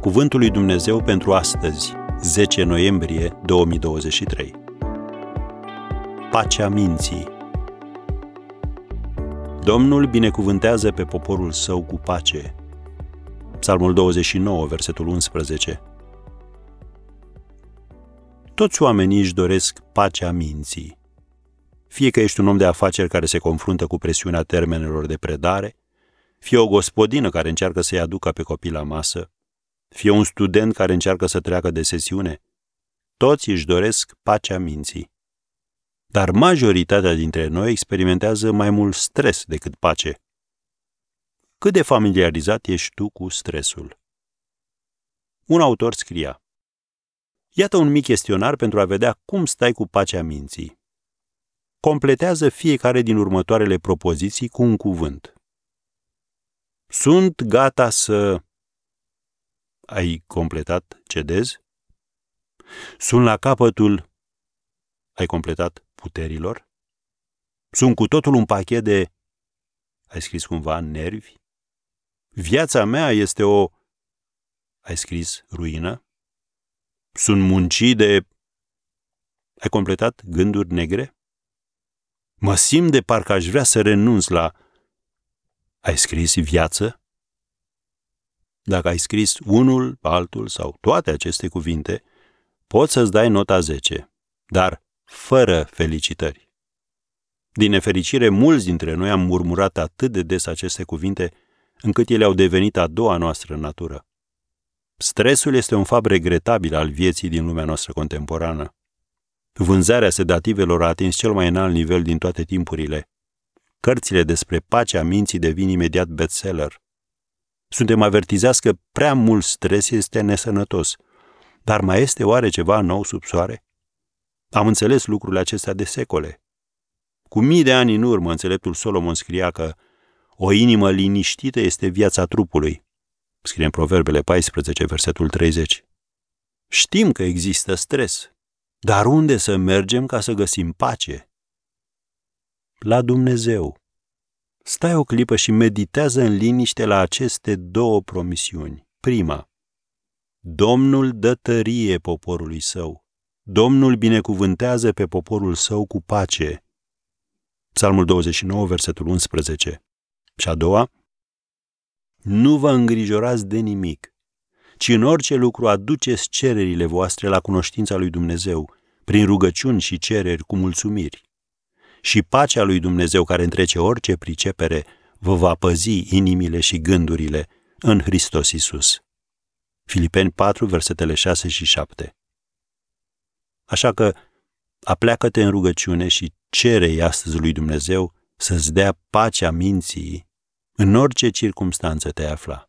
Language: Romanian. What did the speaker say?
Cuvântul lui Dumnezeu pentru astăzi, 10 noiembrie 2023. Pacea minții. Domnul binecuvântează pe poporul său cu pace. Psalmul 29, versetul 11. Toți oamenii își doresc pacea minții. Fie că ești un om de afaceri care se confruntă cu presiunea termenelor de predare, fie o gospodină care încearcă să-i aducă pe copii la masă, fie un student care încearcă să treacă de sesiune, toți își doresc pacea minții. Dar majoritatea dintre noi experimentează mai mult stres decât pace. Cât de familiarizat ești tu cu stresul? Un autor scria Iată un mic chestionar pentru a vedea cum stai cu pacea minții. Completează fiecare din următoarele propoziții cu un cuvânt. Sunt gata să... Ai completat cedez? Sunt la capătul... Ai completat puterilor? Sunt cu totul un pachet de... Ai scris cumva nervi? Viața mea este o... Ai scris ruină? Sunt muncii de... Ai completat gânduri negre? Mă simt de parcă aș vrea să renunț la... Ai scris viață? Dacă ai scris unul, altul sau toate aceste cuvinte, poți să-ți dai nota 10, dar fără felicitări. Din nefericire, mulți dintre noi am murmurat atât de des aceste cuvinte, încât ele au devenit a doua noastră natură. Stresul este un fapt regretabil al vieții din lumea noastră contemporană. Vânzarea sedativelor a atins cel mai înalt nivel din toate timpurile. Cărțile despre pacea minții devin imediat bestseller. Suntem avertizați că prea mult stres este nesănătos. Dar mai este oare ceva nou sub soare? Am înțeles lucrurile acestea de secole. Cu mii de ani în urmă, înțeleptul Solomon scria că o inimă liniștită este viața trupului. Scrie în Proverbele 14, versetul 30. Știm că există stres, dar unde să mergem ca să găsim pace? La Dumnezeu. Stai o clipă și meditează în liniște la aceste două promisiuni. Prima, Domnul dă tărie poporului său. Domnul binecuvântează pe poporul său cu pace. Psalmul 29, versetul 11. Și a doua, nu vă îngrijorați de nimic, ci în orice lucru aduceți cererile voastre la cunoștința lui Dumnezeu, prin rugăciuni și cereri cu mulțumiri. Și pacea lui Dumnezeu care întrece orice pricepere vă va păzi inimile și gândurile în Hristos Isus. Filipeni 4, versetele 6 și 7. Așa că apleacă-te în rugăciune și cere astăzi lui Dumnezeu să-ți dea pacea minții în orice circunstanță te afla.